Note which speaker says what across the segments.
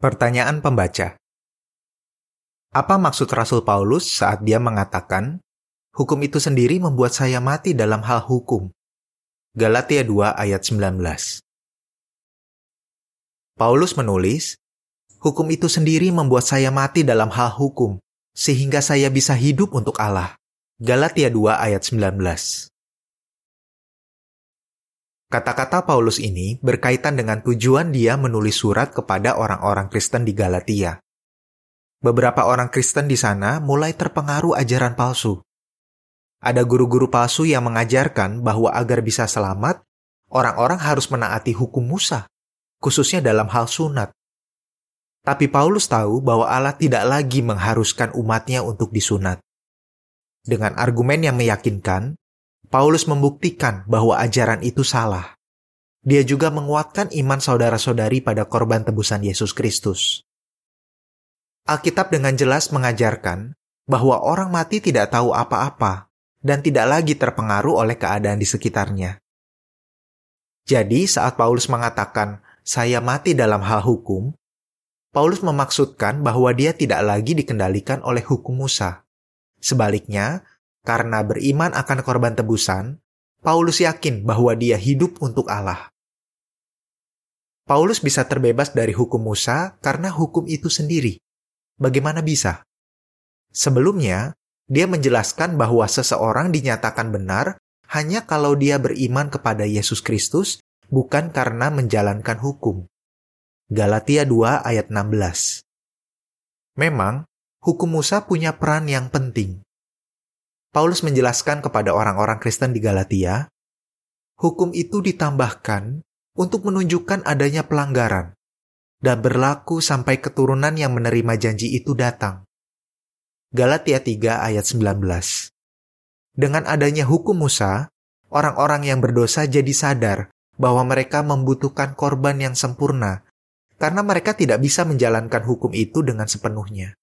Speaker 1: Pertanyaan pembaca. Apa maksud Rasul Paulus saat dia mengatakan, hukum itu sendiri membuat saya mati dalam hal hukum? Galatia 2 ayat 19. Paulus menulis, hukum itu sendiri membuat saya mati dalam hal hukum, sehingga saya bisa hidup untuk Allah. Galatia 2 ayat 19. Kata-kata Paulus ini berkaitan dengan tujuan dia menulis surat kepada orang-orang Kristen di Galatia. Beberapa orang Kristen di sana mulai terpengaruh ajaran palsu. Ada guru-guru palsu yang mengajarkan bahwa agar bisa selamat, orang-orang harus menaati hukum Musa, khususnya dalam hal sunat. Tapi Paulus tahu bahwa Allah tidak lagi mengharuskan umatnya untuk disunat. Dengan argumen yang meyakinkan, Paulus membuktikan bahwa ajaran itu salah. Dia juga menguatkan iman saudara-saudari pada korban tebusan Yesus Kristus. Alkitab dengan jelas mengajarkan bahwa orang mati tidak tahu apa-apa dan tidak lagi terpengaruh oleh keadaan di sekitarnya. Jadi, saat Paulus mengatakan, "Saya mati dalam hal hukum," Paulus memaksudkan bahwa dia tidak lagi dikendalikan oleh hukum Musa. Sebaliknya, karena beriman akan korban tebusan, Paulus yakin bahwa dia hidup untuk Allah. Paulus bisa terbebas dari hukum Musa karena hukum itu sendiri. Bagaimana bisa? Sebelumnya, dia menjelaskan bahwa seseorang dinyatakan benar hanya kalau dia beriman kepada Yesus Kristus, bukan karena menjalankan hukum. Galatia 2 ayat 16 Memang, hukum Musa punya peran yang penting. Paulus menjelaskan kepada orang-orang Kristen di Galatia, hukum itu ditambahkan untuk menunjukkan adanya pelanggaran dan berlaku sampai keturunan yang menerima janji itu datang. Galatia 3 ayat 19 Dengan adanya hukum Musa, orang-orang yang berdosa jadi sadar bahwa mereka membutuhkan korban yang sempurna karena mereka tidak bisa menjalankan hukum itu dengan sepenuhnya.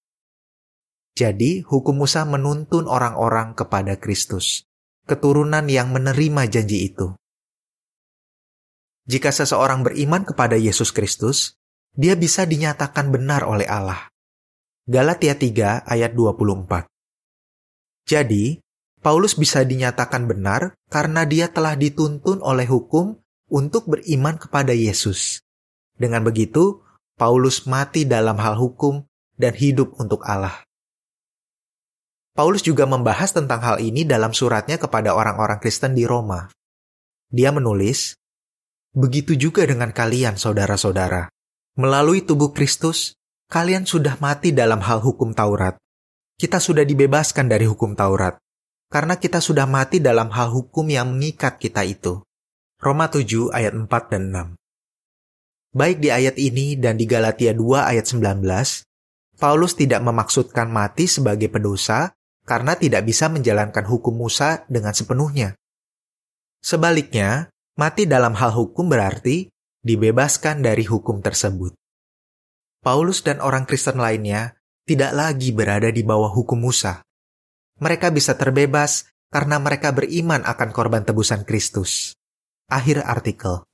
Speaker 1: Jadi, hukum Musa menuntun orang-orang kepada Kristus, keturunan yang menerima janji itu. Jika seseorang beriman kepada Yesus Kristus, dia bisa dinyatakan benar oleh Allah. Galatia 3 ayat 24. Jadi, Paulus bisa dinyatakan benar karena dia telah dituntun oleh hukum untuk beriman kepada Yesus. Dengan begitu, Paulus mati dalam hal hukum dan hidup untuk Allah. Paulus juga membahas tentang hal ini dalam suratnya kepada orang-orang Kristen di Roma. Dia menulis, "Begitu juga dengan kalian, saudara-saudara. Melalui tubuh Kristus, kalian sudah mati dalam hal hukum Taurat. Kita sudah dibebaskan dari hukum Taurat, karena kita sudah mati dalam hal hukum yang mengikat kita itu." Roma 7 ayat 4 dan 6. Baik di ayat ini dan di Galatia 2 ayat 19, Paulus tidak memaksudkan mati sebagai pendosa, karena tidak bisa menjalankan hukum Musa dengan sepenuhnya. Sebaliknya, mati dalam hal hukum berarti dibebaskan dari hukum tersebut. Paulus dan orang Kristen lainnya tidak lagi berada di bawah hukum Musa. Mereka bisa terbebas karena mereka beriman akan korban tebusan Kristus. Akhir artikel.